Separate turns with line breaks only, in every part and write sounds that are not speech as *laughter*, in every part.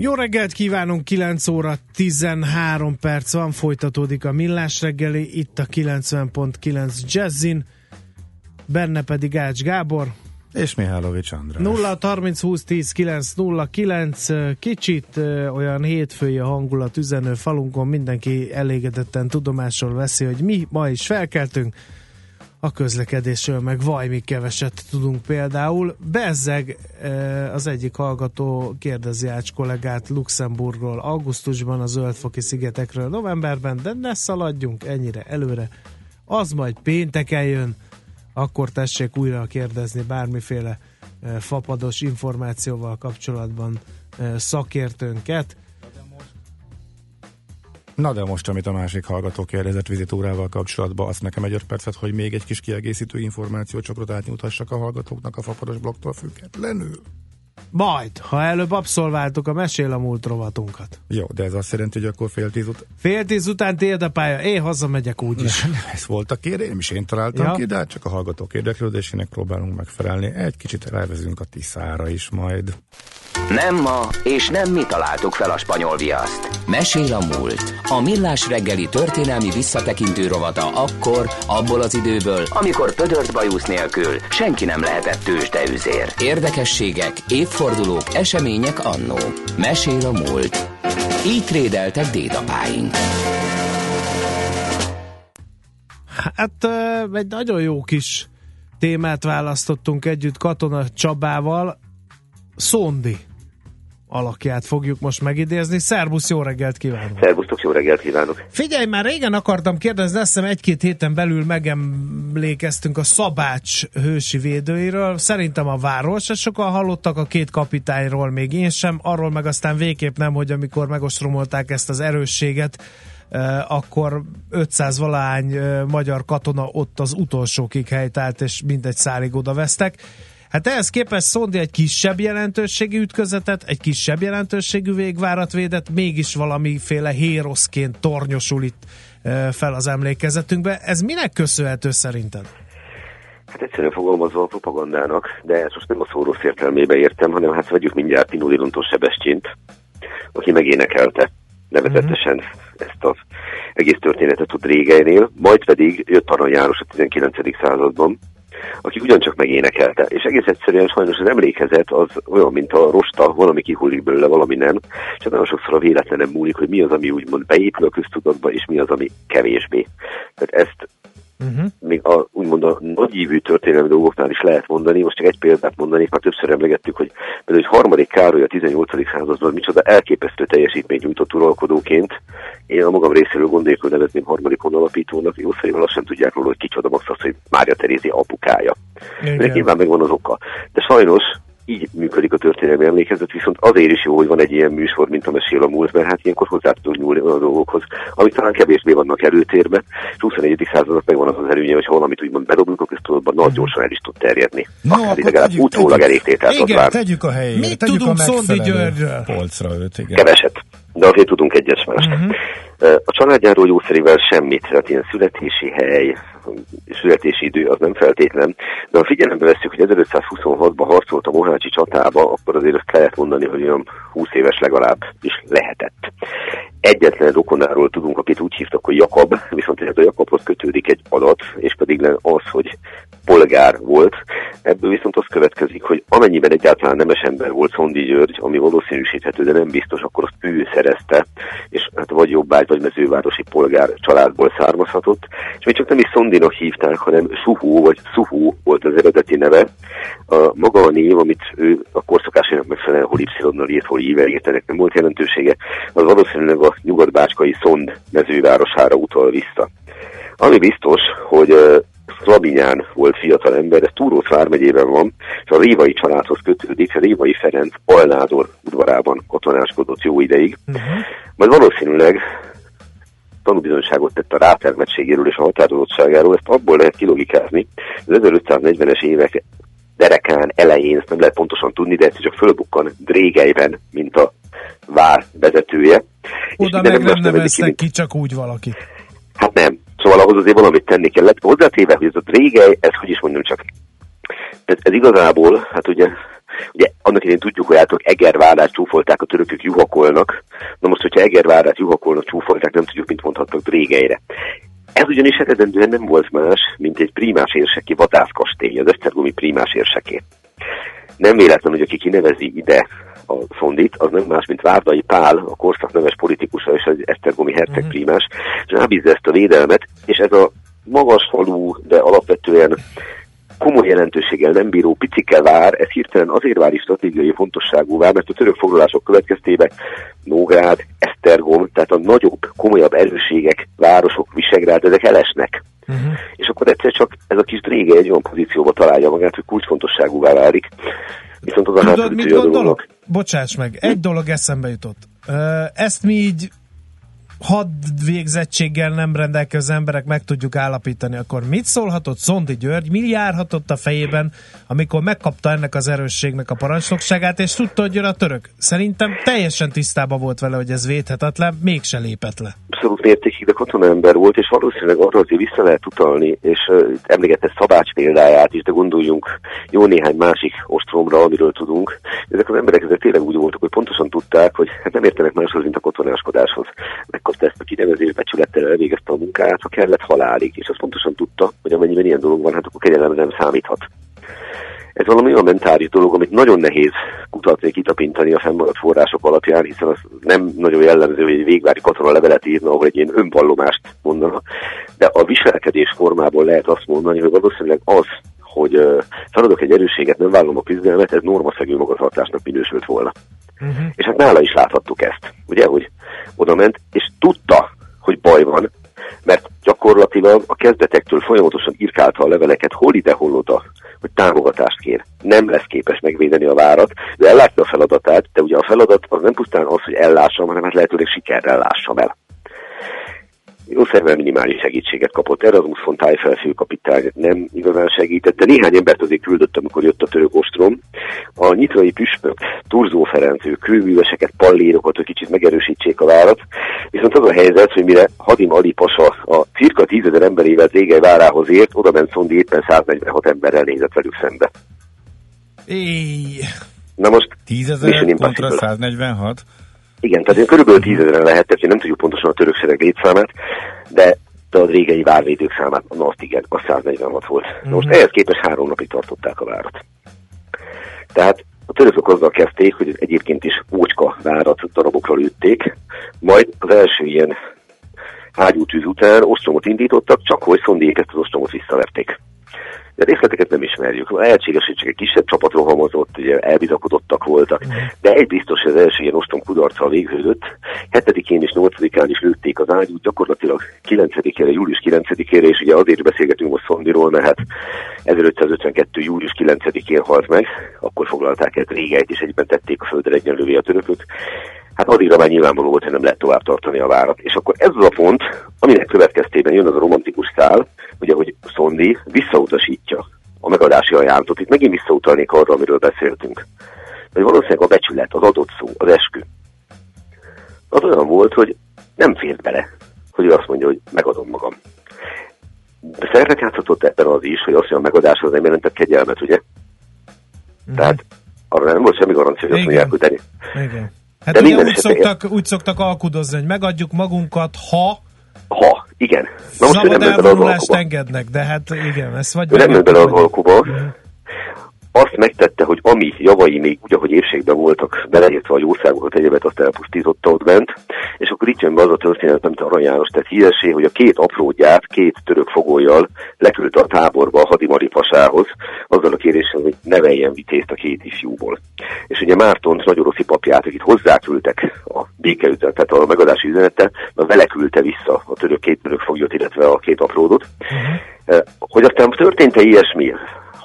Jó reggelt kívánunk, 9 óra 13 perc van, folytatódik a millás reggeli, itt a 90.9 Jazzin, benne pedig Ács Gábor.
És Mihálovics András.
0 30 20 10 9 0 9, kicsit olyan hétfői a hangulat üzenő falunkon, mindenki elégedetten tudomásról veszi, hogy mi ma is felkeltünk, a közlekedésről meg vajmi keveset tudunk például. Bezzeg az egyik hallgató kérdezi Ács kollégát Luxemburgról augusztusban, a Zöldfoki szigetekről novemberben, de ne szaladjunk ennyire előre. Az majd pénteken jön, akkor tessék újra kérdezni bármiféle fapados információval kapcsolatban szakértőnket.
Na de most, amit a másik hallgató kérdezett vizitúrával kapcsolatban, azt nekem egy öt percet, hogy még egy kis kiegészítő információcsokrot átnyújthassak a hallgatóknak a fapados blogtól függetlenül.
Majd, ha előbb abszolváltuk a mesél a múlt rovatunkat.
Jó, de ez azt jelenti, hogy akkor fél tíz után...
Fél tíz után tiéd a pálya, én hazamegyek úgyis.
Nem, ez volt a kérdés, és én találtam ja. ki, de hát csak a hallgatók érdeklődésének próbálunk megfelelni. Egy kicsit rávezünk a Tiszára is majd.
Nem ma, és nem mi találtuk fel a spanyol viaszt. Mesél a múlt. A millás reggeli történelmi visszatekintő rovata akkor, abból az időből, amikor pödört bajusz nélkül senki nem lehetett tőzsdeüzér. Érdekességek, évfordulók, események annó. Mesél a múlt. Így trédeltek dédapáink.
Hát egy nagyon jó kis témát választottunk együtt Katona Csabával. Szondi alakját fogjuk most megidézni. Szerbusz, jó reggelt kívánok!
Szerbusztok, jó reggelt kívánok!
Figyelj, már régen akartam kérdezni, azt hiszem egy-két héten belül megemlékeztünk a Szabács hősi védőiről. Szerintem a város, se sokan hallottak a két kapitányról, még én sem, arról meg aztán végképp nem, hogy amikor megostromolták ezt az erősséget, akkor 500 valány magyar katona ott az utolsókig helytált, és mindegy szálig oda vesztek. Hát ehhez képest Szondi egy kisebb jelentőségű ütközetet, egy kisebb jelentőségű végvárat védett, mégis valamiféle héroszként tornyosul itt fel az emlékezetünkbe. Ez minek köszönhető szerinted?
Hát egyszerűen fogalmazva a propagandának, de ezt most nem a szó rossz értelmébe értem, hanem hát vegyük mindjárt Pino Lirontos Sebestyint, aki megénekelte nevezetesen uh-huh. ezt az egész történetet ott régenél, majd pedig jött Arany János a 19. században, aki ugyancsak megénekelte. És egész egyszerűen sajnos az emlékezet az olyan, mint a rosta, valami kihullik belőle, valami nem, és nagyon sokszor a véletlenem múlik, hogy mi az, ami úgymond beépül a köztudatba, és mi az, ami kevésbé. Tehát ezt Uh-huh. Még a, úgymond a nagyívű történelmi dolgoknál is lehet mondani, most csak egy példát mondanék, már többször emlegettük, hogy például egy harmadik Károly a 18. században micsoda elképesztő teljesítményt nyújtott uralkodóként. Én a magam részéről hogy nevezném harmadik honalapítónak, jó szerintem azt sem tudják róla, hogy kicsoda max az, hogy Mária Terézi apukája. Ennek nyilván megvan az oka. De sajnos így működik a történelmi emlékezet, viszont azért is jó, hogy van egy ilyen műsor, mint a Mesél a múlt, mert hát ilyenkor hozzá tudunk nyúlni olyan dolgokhoz, amik talán kevésbé vannak előtérbe, és 21. századnak megvan az az előnye, hogy ha valamit úgymond bedobunk a köztudatba, nagy gyorsan el is tud terjedni.
No, Akár
akkor legalább tegyük, utólag elégtételt
Igen, vár. tegyük a helyére, Mit tegyük tudunk a Szondi Györgyről? Polcra őt, igen.
Keveset, de azért tudunk egyes mást. Uh-huh. A családjáról jószerével semmit, tehát ilyen születési hely, születési idő az nem feltétlen, de ha figyelembe veszük, hogy 1526-ban harcolt a Mohácsi csatába, akkor azért azt lehet mondani, hogy olyan 20 éves legalább is lehetett. Egyetlen rokonáról tudunk, akit úgy hívtak, hogy Jakab, viszont ez a Jakabhoz kötődik egy adat, és pedig az, hogy polgár volt. Ebből viszont az következik, hogy amennyiben egyáltalán nemes ember volt Szondi György, ami valószínűsíthető, de nem biztos, akkor azt ő szerezte, és hát vagy jobbágy, vagy mezővárosi polgár családból származhatott, és még csak nem is Szondinak hívták, hanem Suhó, vagy Suhó volt az eredeti neve. A maga a név, amit ő a korszakásának megfelelően hol Y-nal írt, hol ível írt, ennek nem volt jelentősége, az valószínűleg a nyugatbácskai Szond mezővárosára utal vissza. Ami biztos, hogy Szlabinyán volt fiatal ember, ez Túrósz vármegyében van, és a Révai családhoz kötődik, Révai Ferenc Alnádor udvarában katonáskodott jó ideig. Uh-huh. majd valószínűleg tanúbizonyságot tett a rátermettségéről és a határozottságáról, ezt abból lehet kilogikázni, az 1540-es évek derekán elején, ezt nem lehet pontosan tudni, de ezt csak fölbukkan Drégelyben, mint a vár vezetője.
Oda meg nem neveztek ki, csak úgy valaki.
Hát nem. Szóval ahhoz azért valamit tenni kellett. Hozzátéve, hogy ez a Drégely, ez hogy is mondjam csak, ez, ez igazából, hát ugye Ugye annak idején tudjuk, hogy átok Egervárát csúfolták, a törökök juhakolnak. Na most, hogyha Egervárát juhakolnak, csúfolták, nem tudjuk, mint mondhatnak Drégelyre. Ez ugyanis eredendően nem volt más, mint egy primás érseki vadászkastély, az Esztergomi primás érseké. Nem véletlen, hogy aki kinevezi ide a Szondit, az nem más, mint Várdai Pál, a korszak neves politikusa és az Esztergomi herceg uh-huh. primás, és rábízza ezt a védelmet, és ez a magas falú, de alapvetően komoly jelentőséggel nem bíró picike vár, ez hirtelen azért válik stratégiai fontosságúvá, mert a török foglalások következtében Nógrád, Esztergom, tehát a nagyobb, komolyabb erőségek, városok, Visegrád, ezek elesnek. Uh-huh. És akkor egyszer csak ez a kis drége egy olyan pozícióba találja magát, hogy kulcsfontosságúvá válik. Viszont az a
Tudod, mit gondolok? Bocsáss meg, egy dolog eszembe jutott. Ezt mi így hadvégzettséggel nem rendelkező emberek meg tudjuk állapítani, akkor mit szólhatott Szondi György, mi járhatott a fejében, amikor megkapta ennek az erősségnek a parancsnokságát, és tudta, hogy jön a török. Szerintem teljesen tisztában volt vele, hogy ez védhetetlen, mégse lépett le.
Abszolút mértékig, de katonaember volt, és valószínűleg arra azért vissza lehet utalni, és uh, emlegette Szabács példáját is, de gondoljunk jó néhány másik ostromra, amiről tudunk. Ezek az emberek ezek tényleg úgy voltak, hogy pontosan tudták, hogy hát nem értenek máshoz, mint a katonáskodáshoz. Meg megkapta ezt a kinevezést, becsülettel elvégezte a munkát, ha kellett halálig, és azt pontosan tudta, hogy amennyiben ilyen dolog van, hát akkor kegyelem nem számíthat. Ez valami olyan mentális dolog, amit nagyon nehéz kutatni, kitapintani a fennmaradt források alapján, hiszen az nem nagyon jellemző, hogy egy végvári katona levelet írna, ahol egy ilyen önvallomást mondana. De a viselkedés formából lehet azt mondani, hogy valószínűleg az, hogy feladok egy erősséget, nem vállom a küzdelmet, ez normaszegő magatartásnak minősült volna. Uh-huh. És hát nála is láthattuk ezt, ugye, hogy oda ment, és tudta, hogy baj van, mert gyakorlatilag a kezdetektől folyamatosan írkálta a leveleket hol ide, hol oda, hogy támogatást kér. Nem lesz képes megvédeni a várat, de ellátja a feladatát, de ugye a feladat az nem pusztán az, hogy ellássam, hanem hát lehetőleg sikerrel lássam el szervel minimális segítséget kapott. Erasmus von Tájfel főkapitány nem igazán segítette. Néhány embert azért küldött, amikor jött a török ostrom. A nyitrai püspök, Turzó Ferenc, ő kőműveseket, pallérokat, hogy kicsit megerősítsék a várat. Viszont az a helyzet, hogy mire Hadim Ali Pasa a cirka tízezer emberével Zégely várához ért, oda ment Szondi éppen 146 emberrel nézett velük szembe.
Éj.
Na most...
Tízezer kontra 146?
Igen, tehát körülbelül tízezeren lehetett, hogy nem tudjuk pontosan a török sereg létszámát, de de a régei várvédők számát, na azt igen, a 146 volt. Mm-hmm. Most ehhez képest három napig tartották a várat. Tehát a törökök azzal kezdték, hogy egyébként is ócska várat darabokra lőtték, majd az első ilyen ágyútűz után ostromot indítottak, csak hogy szondék ezt az ostromot visszaverték. De részleteket nem ismerjük. Lehetséges, hogy csak egy kisebb csapat rohamozott, ugye elbizakodottak voltak, mm. de egy biztos, hogy az első ilyen ostom kudarccal végződött. Hetedikén és nyolcadikán is lőtték az ágyút, gyakorlatilag 9-ére, július 9-ére, és ugye azért beszélgetünk most Szondiról, mert hát 1552. július 9-én halt meg, akkor foglalták el Régeit, és egyben tették a földre egyenlővé a törökök hát addigra már nyilvánvaló volt, hogy nem lehet tovább tartani a várat. És akkor ez az a pont, aminek következtében jön az a romantikus szál, ugye, hogy Szondi visszautasítja a megadási ajánlatot. Itt megint visszautalnék arra, amiről beszéltünk. Hogy valószínűleg a becsület, az adott szó, az eskü. Az olyan volt, hogy nem fért bele, hogy ő azt mondja, hogy megadom magam. De szerepet játszhatott ebben az is, hogy azt mondja, a megadás az nem jelentett kegyelmet, ugye? Mm. Tehát arra nem volt semmi garancia, hogy azt mondják, hogy.
Hát De ugye úgy szoktak, úgy szoktak alkudozni, hogy megadjuk magunkat, ha
ha, igen.
Na most Szabad elvonulást engednek, de hát igen, ezt vagy...
Ő nem ment bele az alkuba, azt megtette, hogy ami javai még úgy, ahogy érségben voltak, beleértve a jószágokat, egyebet azt elpusztította ott bent, és akkor itt jön be az a történet, amit Arany János tett híresé, hogy a két apródját, két török fogolyjal leküldte a táborba a Hadimari pasához, azzal a kéréssel, hogy neveljen vitézt a két ifjúból. És ugye Márton nagyoroszi papját, akit hozzáküldtek a békeüzenet, tehát a megadási üzenete, na vele küldte vissza a török két török foglyot, illetve a két apródot. Uh-huh. Hogy aztán történt-e ilyesmi,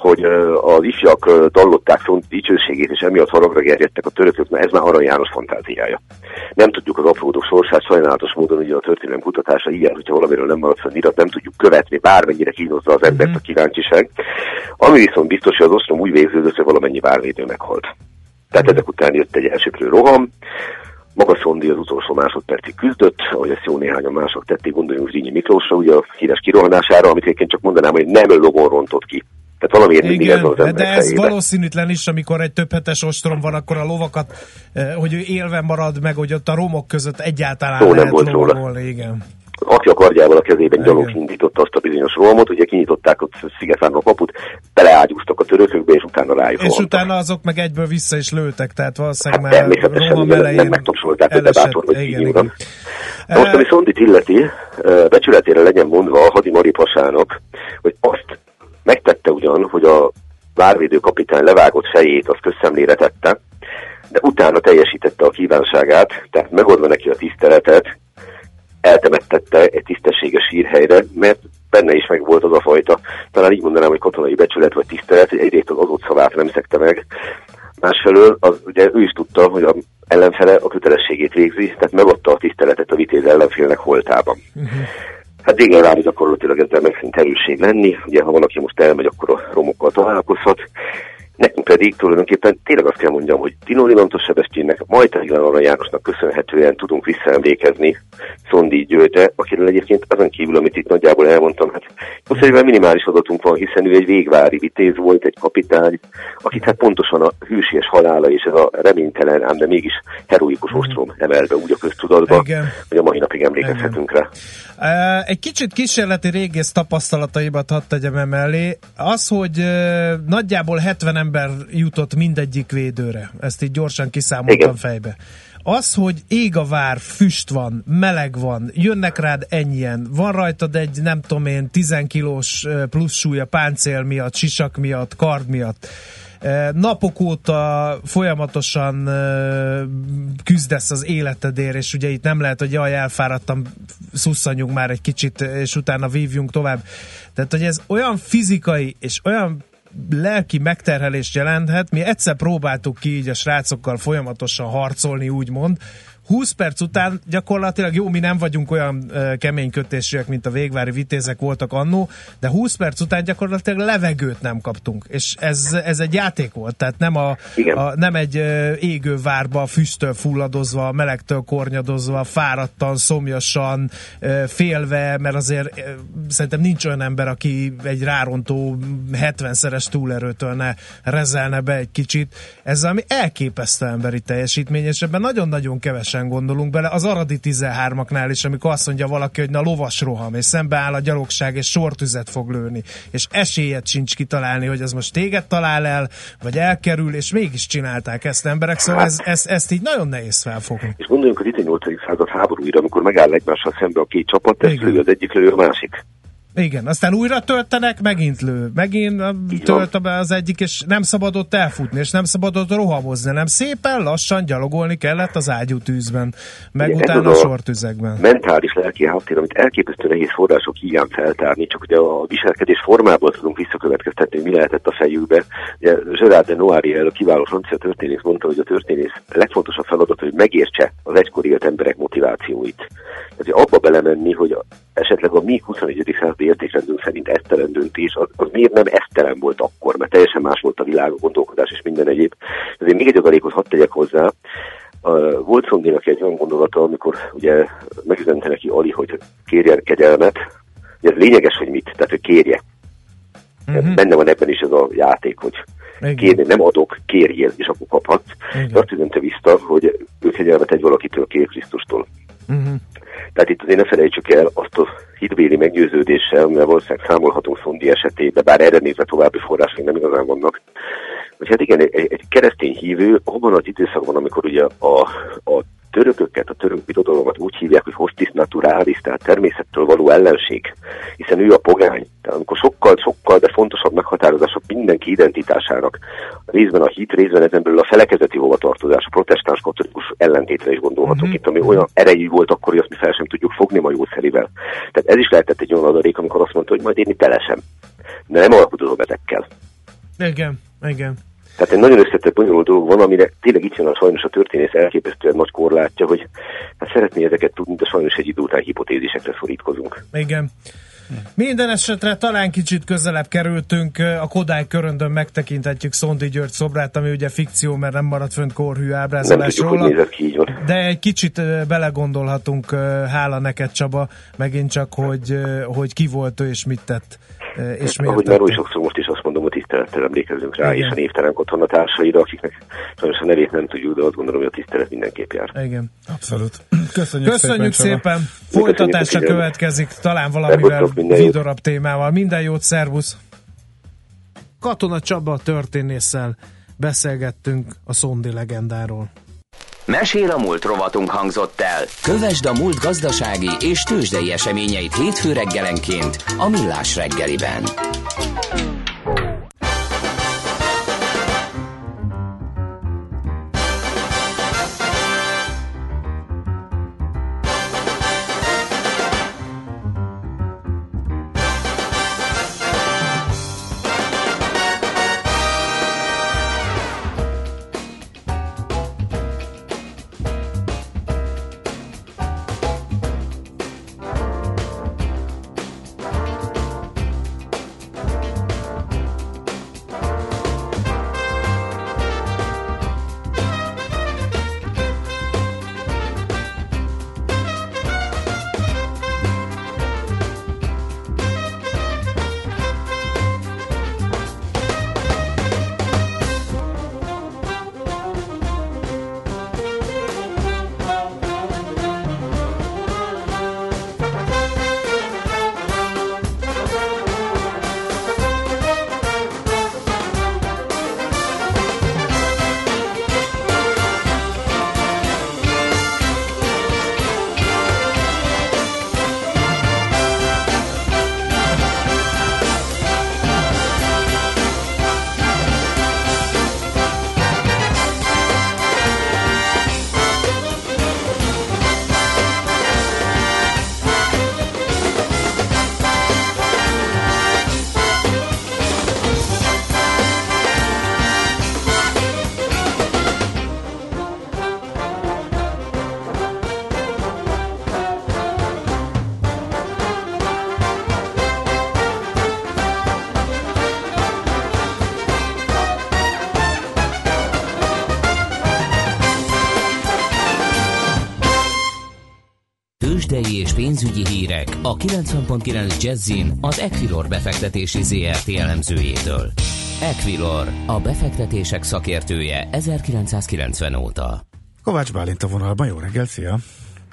hogy az ifjak dallották szont dicsőségét, és emiatt haragra gerjedtek a törökök, mert ez már Arany János fantáziája. Nem tudjuk az apródok sorsát, sajnálatos módon ugye a történelem kutatása ilyen, hogyha valamiről nem marad irat, nem tudjuk követni, bármennyire kínozza az embert a mhm. kíváncsiság. Ami viszont biztos, hogy az ostrom úgy végződött, hogy valamennyi várvédő meghalt. Tehát ezek után jött egy elsőprő roham, maga Szondi az utolsó másodpercig küzdött, ahogy ezt jó néhányan mások tették, gondoljunk Zrínyi Miklósra, ugye a híres kirohanására, amit én csak mondanám, hogy nem logon rontott ki. Tehát valamiért
mindig ez az de ez fejébe. valószínűtlen is, amikor egy több hetes ostrom van, akkor a lovakat, eh, hogy ő élve marad, meg hogy ott a romok között egyáltalán Szó lehet nem volt róla. Igen
atya kardjával a kezében gyalog indította azt a bizonyos rohamot, ugye kinyitották ott Szigetváron a kaput, beleágyúztak a törökökbe, és utána rájuk
És rohantak. utána azok meg egyből vissza is lőtek, tehát valószínűleg
hát, már roham elején meg, megtapsolták, hogy bátor vagy igen, igen. Most, ami Szondit illeti, becsületére legyen mondva a Hadi Mari pasának, hogy azt megtette ugyan, hogy a várvédő kapitány levágott fejét, azt közszemlére tette, de utána teljesítette a kívánságát, tehát megoldva neki a tiszteletet, eltemettette egy tisztességes hírhelyre, mert benne is meg volt az a fajta, talán így mondanám, hogy katonai becsület vagy tisztelet, hogy egyrészt az adott szavát nem szekte meg, másfelől az, ugye ő is tudta, hogy a ellenfele a kötelességét végzi, tehát megadta a tiszteletet a vitéz ellenfélnek holtában. Uh-huh. Hát igen, rá gyakorlatilag ezzel meg szerint erősség lenni. Ugye, ha valaki most elmegy, akkor a romokkal találkozhat. Nekünk pedig tulajdonképpen tényleg azt kell mondjam, hogy Tino Linontos Sebestyénnek, majd pedig arra Jánosnak köszönhetően tudunk visszaemlékezni Szondi Győte, akiről egyébként azon kívül, amit itt nagyjából elmondtam, hát szerintem minimális adatunk van, hiszen ő egy végvári vitéz volt, egy kapitány, akit hát pontosan a hűséges halála és ez a reménytelen, ám de mégis heroikus mhm. ostrom emelve úgy a köztudatba, Igen. hogy a mai napig emlékezhetünk Igen.
rá. Egy kicsit kísérleti régész tapasztalataimat hadd tegyem emellé. Az, hogy nagyjából 70 ember jutott mindegyik védőre. Ezt így gyorsan kiszámoltam Igen. fejbe. Az, hogy ég a vár, füst van, meleg van, jönnek rád ennyien, van rajtad egy, nem tudom én, 10 kilós plusz súlya páncél miatt, sisak miatt, kard miatt, napok óta folyamatosan küzdesz az életedért, és ugye itt nem lehet, hogy jaj, elfáradtam, szusszanjunk már egy kicsit, és utána vívjunk tovább. Tehát, hogy ez olyan fizikai és olyan lelki megterhelést jelenthet. Mi egyszer próbáltuk ki így a srácokkal folyamatosan harcolni, úgymond, 20 perc után gyakorlatilag jó, mi nem vagyunk olyan uh, kemény kötésűek, mint a végvári vitézek voltak annó, de 20 perc után gyakorlatilag levegőt nem kaptunk, és ez, ez egy játék volt, tehát nem, a, a, nem egy uh, égő várba, füsttől fulladozva, melegtől kornyadozva, fáradtan, szomjasan, uh, félve, mert azért uh, szerintem nincs olyan ember, aki egy rárontó 70-szeres túlerőtől ne rezelne be egy kicsit. Ez ami elképesztő emberi teljesítmény, és ebben nagyon-nagyon keves teljesen gondolunk bele. Az Aradi 13-aknál is, amikor azt mondja valaki, hogy na lovas roham, és szembeáll a gyalogság, és sortüzet fog lőni, és esélyet sincs kitalálni, hogy az most téged talál el, vagy elkerül, és mégis csinálták ezt emberek, szóval ez, ez, ezt így nagyon nehéz felfogni.
És gondoljunk a 18. század háborúira, amikor megáll egymással szembe a két csapat, ez lő az egyik lő a másik.
Igen, aztán újra töltenek, megint lő, megint tölt be az egyik, és nem szabadott elfutni, és nem szabadott rohamozni, nem szépen lassan gyalogolni kellett az ágyútűzben, meg Igen, utána a sortüzekben.
Mentális lelki háttér, amit elképesztő nehéz források hiány feltárni, csak ugye a viselkedés formából tudunk visszakövetkeztetni, hogy mi lehetett a fejükbe. Ugye Gerard de Noiriel, a kiváló francia történész mondta, hogy a történész legfontosabb feladat, hogy megértse az egykor élt emberek motivációit. Tehát abba belemenni, hogy esetleg a mi 21. századi értékrendünk szerint esztelen döntés, az, az miért nem esztelen volt akkor, mert teljesen más volt a világ, a gondolkodás és minden egyéb. Ezért még egy adalékot hadd tegyek hozzá. Uh, volt Szondénak egy olyan gondolata, amikor ugye megüzente neki Ali, hogy kérjen kegyelmet. Ugye ez lényeges, hogy mit, tehát hogy kérje. Uh-huh. Benne van ebben is ez a játék, hogy kérni, nem adok, kérjél, és akkor kaphatsz. De azt üzente vissza, hogy ő kegyelmet egy valakitől kér Krisztustól. Uh-huh. Tehát itt azért ne felejtsük el azt a hitbéli meggyőződéssel, mert valószínűleg számolhatunk Szondi esetében, bár erre nézve további források nem igazán vannak, hogy hát igen, egy, egy keresztény hívő abban az időszakban, amikor ugye a, a törököket, a török birodalommat úgy hívják, hogy hostis naturalis, tehát természettől való ellenség, hiszen ő a pogány. Tehát amikor sokkal, sokkal, de fontosabb meghatározások mindenki identitásának, részben a hit, részben ezen belül a felekezeti hovatartozás, a protestáns katolikus ellentétre is gondolhatunk mm-hmm. itt, ami olyan erejű volt akkor, hogy azt mi fel sem tudjuk fogni ma jószerivel. Tehát ez is lehetett egy olyan adalék, amikor azt mondta, hogy majd én itt elesem. De nem alkudozom ezekkel.
Igen, igen.
Tehát egy nagyon összetett bonyolult dolog van, amire tényleg itt jön a sajnos a történész elképesztően nagy korlátja, hogy hát szeretné ezeket tudni, de sajnos egy idő után hipotézisekre szorítkozunk.
Igen. Minden esetre talán kicsit közelebb kerültünk, a Kodály köröndön megtekinthetjük Szondi György szobrát, ami ugye fikció, mert nem maradt fönt korhű ábrázolás
nem tudjuk, róla. Ki, így van.
De egy kicsit belegondolhatunk, hála neked Csaba, megint csak, hogy, hogy ki volt ő és mit tett. És
miért Ahogy már oly sokszor most is tisztelettel emlékezzünk rá, Igen. és a névtelen otthon a társaira, akiknek sajnos a nevét nem tudjuk, de azt gondolom, hogy a tisztelet mindenképp jár.
Igen.
Abszolút.
Köszönjük, Köszönjük szépen. szépen. Folytatása következik, talán valamivel vidorabb témával. Minden jót, szervusz! Katona Csaba történésszel beszélgettünk a Szondi legendáról.
Mesél a múlt rovatunk hangzott el. Kövesd a múlt gazdasági és tőzsdei eseményeit hétfő reggelenként a Millás reggeliben. 90.9 Jazzin az Equilor befektetési ZRT elemzőjétől. Equilor, a befektetések szakértője 1990 óta.
Kovács Bálint a vonalban, jó reggelt, szia!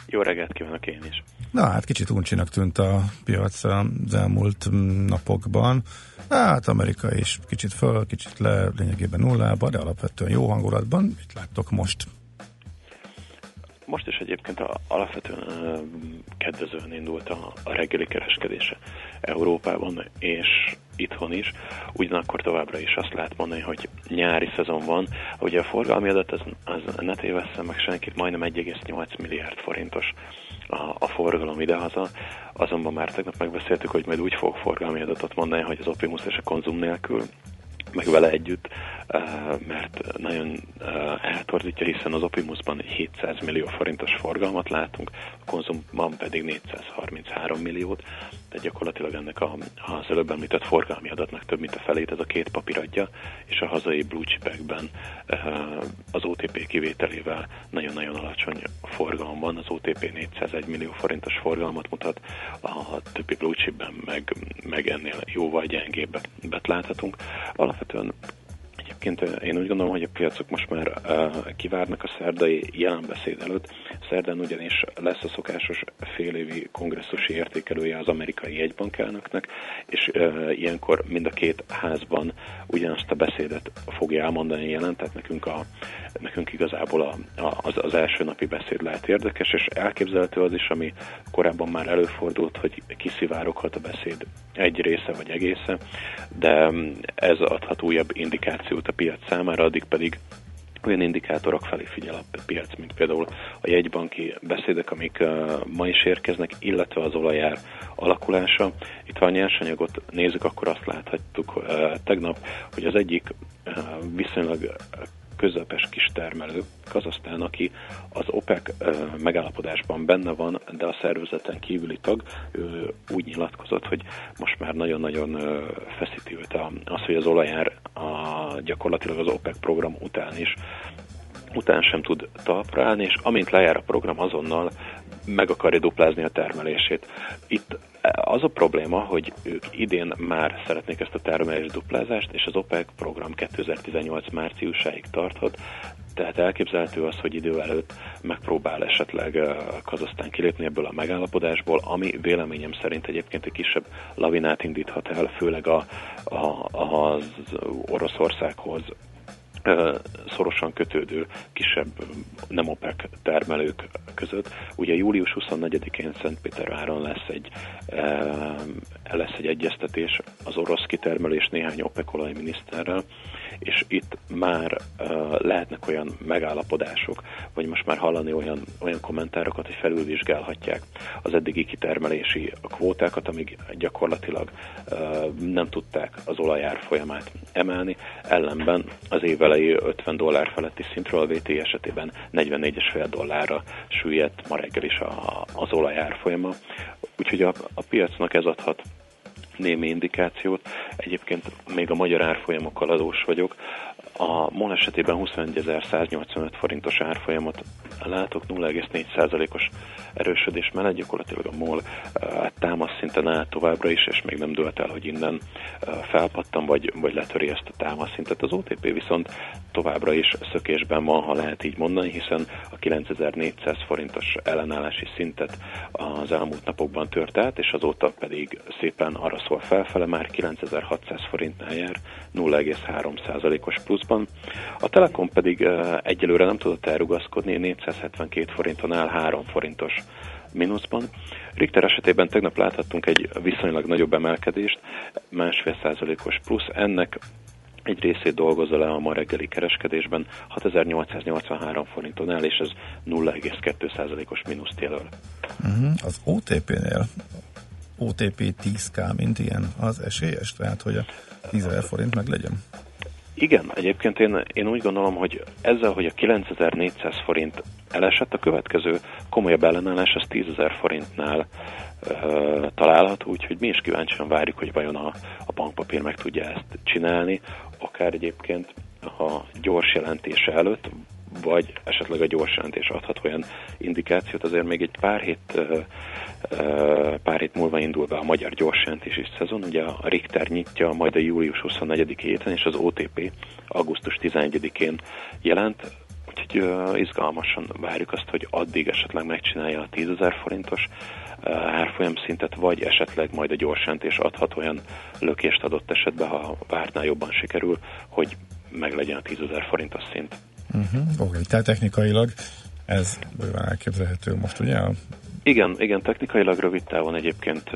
Jó reggelt kívánok én is!
Na hát kicsit uncsinak tűnt a piac az elmúlt napokban. Hát Amerika is kicsit föl, kicsit le, lényegében nullába, de alapvetően jó hangulatban. Mit láttok most?
Most is egyébként a, alapvetően kedvezően indult a, a reggeli kereskedése Európában és itthon is. Ugyanakkor továbbra is azt lehet mondani, hogy nyári szezon van. Ugye a forgalmi adat, az, az ne tévesszem meg senkit, majdnem 1,8 milliárd forintos a, a forgalom idehaza. Azonban már tegnap megbeszéltük, hogy majd úgy fog forgalmi adatot mondani, hogy az Opimus és a konzum nélkül meg vele együtt, eh, mert nagyon eh, eltorzítja, hiszen az Opimusban 700 millió forintos forgalmat látunk, konzumban pedig 433 milliót, tehát gyakorlatilag ennek a, az előbb említett forgalmi adatnak több mint a felét ez a két papír adja, és a hazai blue chipekben eh, az OTP kivételével nagyon-nagyon alacsony forgalom van, az OTP 401 millió forintos forgalmat mutat, a többi blue chipben meg, meg ennél jóval gyengébbet láthatunk. Alapvetően Egyébként én úgy gondolom, hogy a piacok most már kivárnak a szerdai jelenbeszéd előtt. Szerdán ugyanis lesz a szokásos félévi kongresszusi értékelője az amerikai jegybankelnöknek, és ilyenkor mind a két házban ugyanazt a beszédet fogja elmondani jelen, tehát nekünk, a, nekünk igazából a, a, az, az első napi beszéd lehet érdekes, és elképzelhető az is, ami korábban már előfordult, hogy kiszivároghat a beszéd egy része vagy egésze, de ez adhat újabb indikációt a piac számára, addig pedig olyan indikátorok felé figyel a piac, mint például a jegybanki beszédek, amik ma is érkeznek, illetve az olajár alakulása. Itt ha a nyersanyagot nézzük, akkor azt láthattuk tegnap, hogy az egyik viszonylag közepes kis termelő, Kazasztán, aki az OPEC megállapodásban benne van, de a szervezeten kívüli tag, ő úgy nyilatkozott, hogy most már nagyon-nagyon feszíti őt az, hogy az olajár a, gyakorlatilag az OPEC program után is után sem tud talpra állni, és amint lejár a program, azonnal meg akarja duplázni a termelését. Itt az a probléma, hogy ők idén már szeretnék ezt a termelés duplázást, és az OPEC program 2018 márciusáig tarthat, tehát elképzelhető az, hogy idő előtt megpróbál esetleg Kazasztán kilépni ebből a megállapodásból, ami véleményem szerint egyébként egy kisebb lavinát indíthat el, főleg a, a, az Oroszországhoz szorosan kötődő kisebb nem OPEC termelők között. Ugye július 24-én Szentpéterváron lesz egy, lesz egy egyeztetés az orosz kitermelés néhány OPEC olajminiszterrel, és itt már uh, lehetnek olyan megállapodások, vagy most már hallani olyan, olyan kommentárokat, hogy felülvizsgálhatják az eddigi kitermelési kvótákat, amíg gyakorlatilag uh, nem tudták az olajár folyamát emelni, ellenben az év elejé 50 dollár feletti szintről a VT esetében 44,5 dollárra süllyedt ma reggel is a, az olajár folyama. Úgyhogy a, a piacnak ez adhat némi indikációt. Egyébként még a magyar árfolyamokkal adós vagyok. A MOL esetében 21.185 forintos árfolyamot látok, 0,4%-os erősödés mellett gyakorlatilag a MOL hát támasz szinten áll továbbra is, és még nem dőlt el, hogy innen felpattam, vagy, vagy letöri ezt a támasz szintet. Az OTP viszont továbbra is szökésben van, ha lehet így mondani, hiszen a 9400 forintos ellenállási szintet az elmúlt napokban tört át, és azóta pedig szépen arra szól felfele, már 9600 forintnál jár, 0,3%-os pluszban. A Telekom pedig egyelőre nem tudott elrugaszkodni, 472 forinton áll 3 forintos mínuszban. Richter esetében tegnap láthattunk egy viszonylag nagyobb emelkedést, másfél százalékos plusz. Ennek egy részét dolgozza le a ma reggeli kereskedésben 6883 forinton áll, és ez 0,2%-os mínuszt jelöl.
Uh-huh. Az OTP-nél OTP 10K, mint ilyen, az esélyes? Tehát, hogy a 10 forint meg legyen?
Igen, egyébként én, én úgy gondolom, hogy ezzel, hogy a 9400 forint elesett, a következő komolyabb ellenállás az 10.000 forintnál ö, található, úgyhogy mi is kíváncsian várjuk, hogy vajon a, a bankpapír meg tudja ezt csinálni, akár egyébként a gyors jelentése előtt, vagy esetleg a gyors jelentés adhat olyan indikációt, azért még egy pár hét, pár hét múlva indul be a magyar gyors jelentési szezon, ugye a Richter nyitja majd a július 24 héten, és az OTP augusztus 11-én jelent, úgyhogy izgalmasan várjuk azt, hogy addig esetleg megcsinálja a 10.000 forintos árfolyam szintet, vagy esetleg majd a gyorsjelentés adhat olyan lökést adott esetben, ha vártnál jobban sikerül, hogy meg legyen a 10.000 forintos szint.
Uh-huh. Oké, okay, tehát technikailag ez bőven elképzelhető most, ugye?
Igen, igen, technikailag rövid távon egyébként,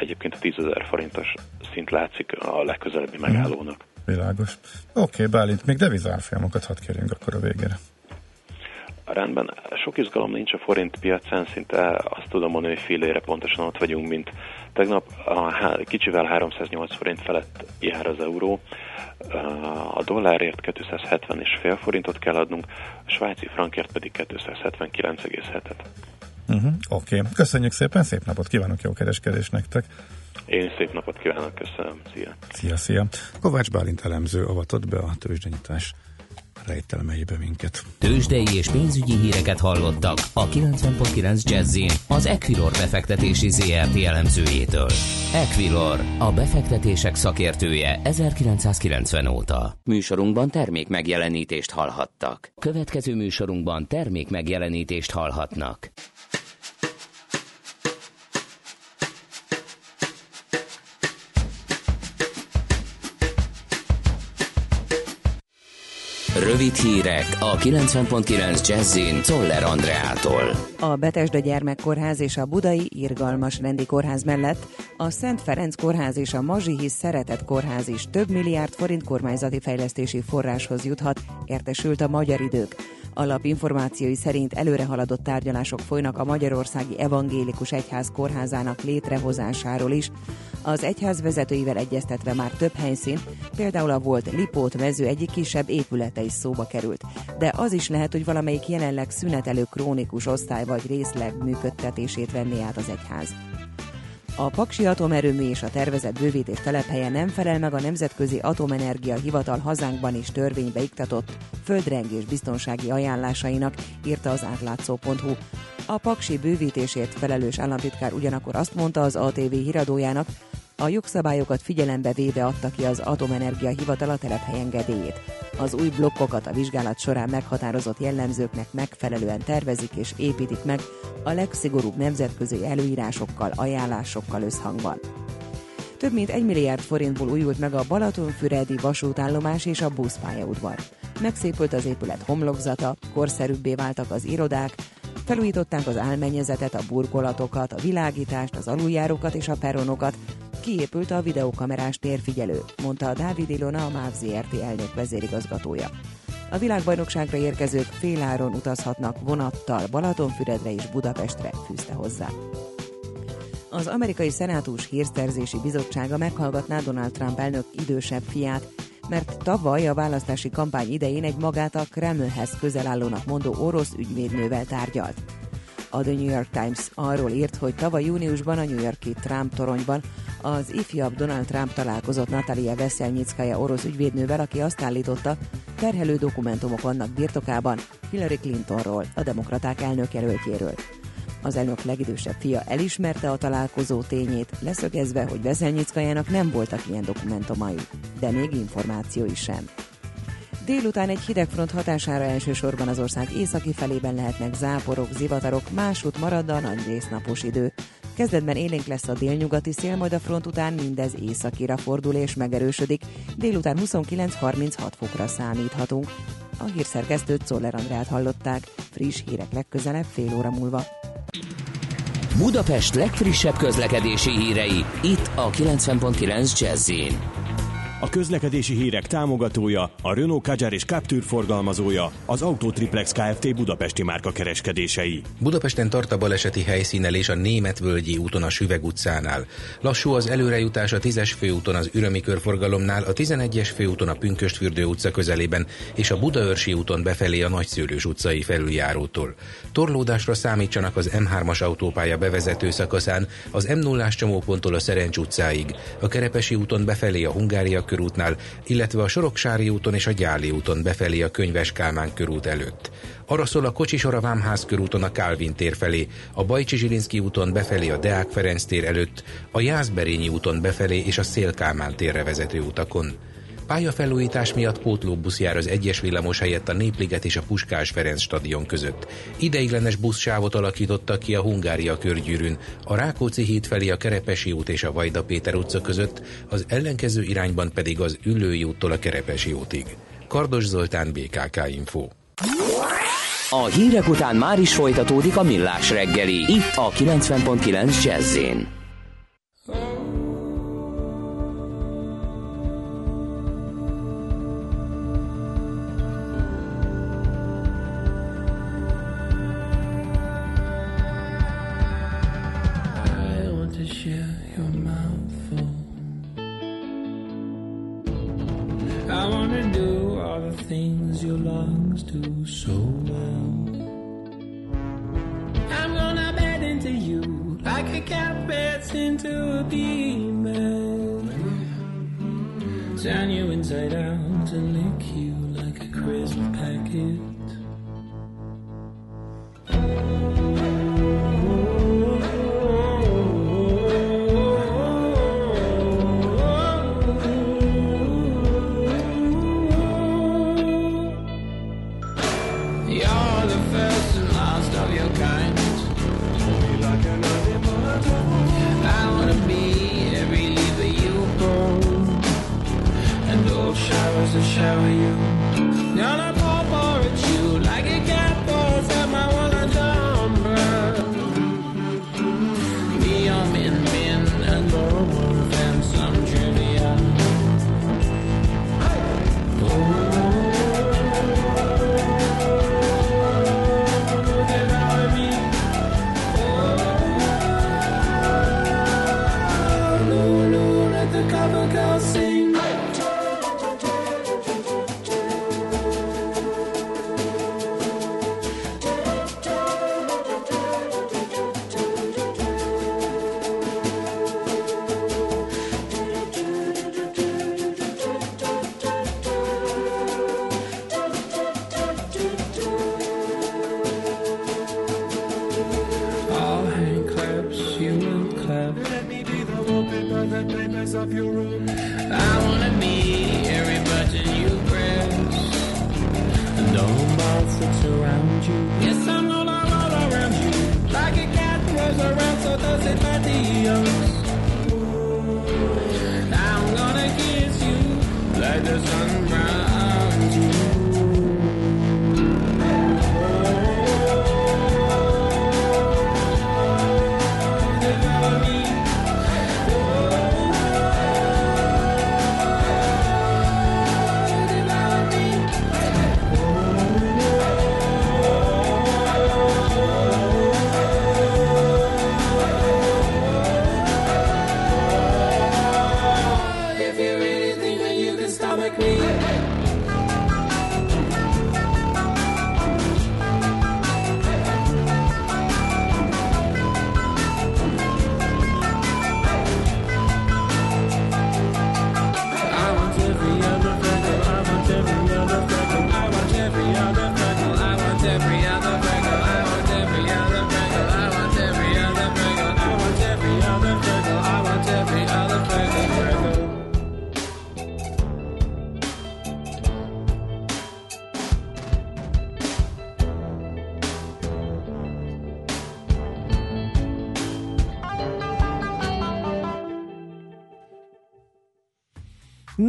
egyébként a 10.000 forintos szint látszik a legközelebbi mhm. megállónak.
Világos. Oké, okay, Bálint, még devizárfolyamokat hadd kérjünk akkor a végére.
Rendben, sok izgalom nincs a forint piacán, szinte azt tudom mondani, hogy félére pontosan ott vagyunk, mint tegnap. A kicsivel 308 forint felett jár az euró. A dollárért 270 és fél forintot kell adnunk, a svájci frankért pedig 279,7-et.
Uh-huh, Oké, okay. köszönjük szépen, szép napot kívánok, jó kereskedés nektek!
Én szép napot kívánok, köszönöm, szia!
Szia, szia! Kovács Bálint elemző avatott be a tőzsdenyítás rejtelmeibe minket.
Tőzsdei és pénzügyi híreket hallottak a 90.9 jazz az Equilor befektetési ZRT elemzőjétől. Equilor, a befektetések szakértője 1990 óta. Műsorunkban termék megjelenítést hallhattak. Következő műsorunkban termék megjelenítést hallhatnak. Rövid hírek a 90.9 Jazzin Toller Andreától.
A Betesda Gyermekkórház és a Budai Irgalmas Rendi Kórház mellett a Szent Ferenc Kórház és a Mazsihi Szeretett Kórház is több milliárd forint kormányzati fejlesztési forráshoz juthat, értesült a Magyar Idők. Alapinformációi szerint előre haladott tárgyalások folynak a Magyarországi Evangélikus Egyház kórházának létrehozásáról is. Az egyház vezetőivel egyeztetve már több helyszín, például a volt Lipót mező egyik kisebb épülete is szóba került. De az is lehet, hogy valamelyik jelenleg szünetelő krónikus osztály vagy részleg működtetését venné át az egyház. A Paksi atomerőmű és a tervezett bővítés telephelye nem felel meg a Nemzetközi Atomenergia Hivatal hazánkban is törvénybe iktatott földrengés biztonsági ajánlásainak, írta az átlátszó.hu. A Paksi bővítésért felelős államtitkár ugyanakkor azt mondta az ATV híradójának, a jogszabályokat figyelembe véve adta ki az Atomenergia Hivatal a telephely engedélyét. Az új blokkokat a vizsgálat során meghatározott jellemzőknek megfelelően tervezik és építik meg a legszigorúbb nemzetközi előírásokkal, ajánlásokkal összhangban. Több mint egy milliárd forintból újult meg a Balatonfüredi vasútállomás és a buszpályaudvar. Megszépült az épület homlokzata, korszerűbbé váltak az irodák, felújították az álmennyezetet, a burkolatokat, a világítást, az aluljárókat és a peronokat, kiépült a videókamerás térfigyelő, mondta a Dávid Ilona, a MÁV ZRT elnök vezérigazgatója. A világbajnokságra érkezők féláron utazhatnak vonattal Balatonfüredre és Budapestre, fűzte hozzá. Az amerikai szenátus hírszerzési bizottsága meghallgatná Donald Trump elnök idősebb fiát, mert tavaly a választási kampány idején egy magát a Kremlhez közel állónak mondó orosz ügyvédnővel tárgyalt. A The New York Times arról írt, hogy tavaly júniusban a New Yorki Trump toronyban az ifjabb Donald Trump találkozott Natalia Veszelnyickája orosz ügyvédnővel, aki azt állította, terhelő dokumentumok vannak birtokában Hillary Clintonról, a demokraták elnökjelöltjéről. Az elnök legidősebb fia elismerte a találkozó tényét, leszögezve, hogy Veszelnyickájának nem voltak ilyen dokumentumai, de még információi sem. Délután egy hidegfront hatására elsősorban az ország északi felében lehetnek záporok, zivatarok, másút marad a nagy résznapos idő. Kezdetben élénk lesz a délnyugati szél, majd a front után mindez északira fordul és megerősödik. Délután 29-36 fokra számíthatunk. A hírszerkesztőt Szoller Andrát hallották. Friss hírek legközelebb fél óra múlva.
Budapest legfrissebb közlekedési hírei itt a 90.9 jazz
a közlekedési hírek támogatója, a Renault Kadjar és Captur forgalmazója, az Autotriplex Kft. Budapesti márka kereskedései.
Budapesten tart a baleseti helyszínelés a Németvölgyi úton a Süveg utcánál. Lassú az előrejutás a 10-es főúton az Ürömi körforgalomnál, a 11-es főúton a Pünköstfürdő utca közelében és a Budaörsi úton befelé a Nagyszőlős utcai felüljárótól. Torlódásra számítsanak az M3-as autópálya bevezető szakaszán, az M0-ás csomóponttól a Szerencs utcáig, a Kerepesi úton befelé a Hungária körútnál, illetve a Soroksári úton és a Gyáli úton befelé a Könyves Kálmán körút előtt. Arra szól a Kocsisor a Vámház körúton a Kálvin tér felé, a Bajcsi Zsilinszki úton befelé a Deák Ferenc tér előtt, a Jászberényi úton befelé és a Szél Kálmán térre vezető utakon. Pályafelújítás miatt pótlóbusz jár az egyes villamos helyett a Népliget és a Puskás Ferenc stadion között. Ideiglenes buszsávot alakítottak ki a Hungária körgyűrűn, a Rákóczi híd felé a Kerepesi út és a Vajda Péter utca között, az ellenkező irányban pedig az Üllői úttól a Kerepesi útig. Kardos Zoltán, BKK Info.
A hírek után már is folytatódik a millás reggeli, itt a 90.9 jazz
do so well. I'm gonna bet into you like a cat bets into a demon. Turn you inside out.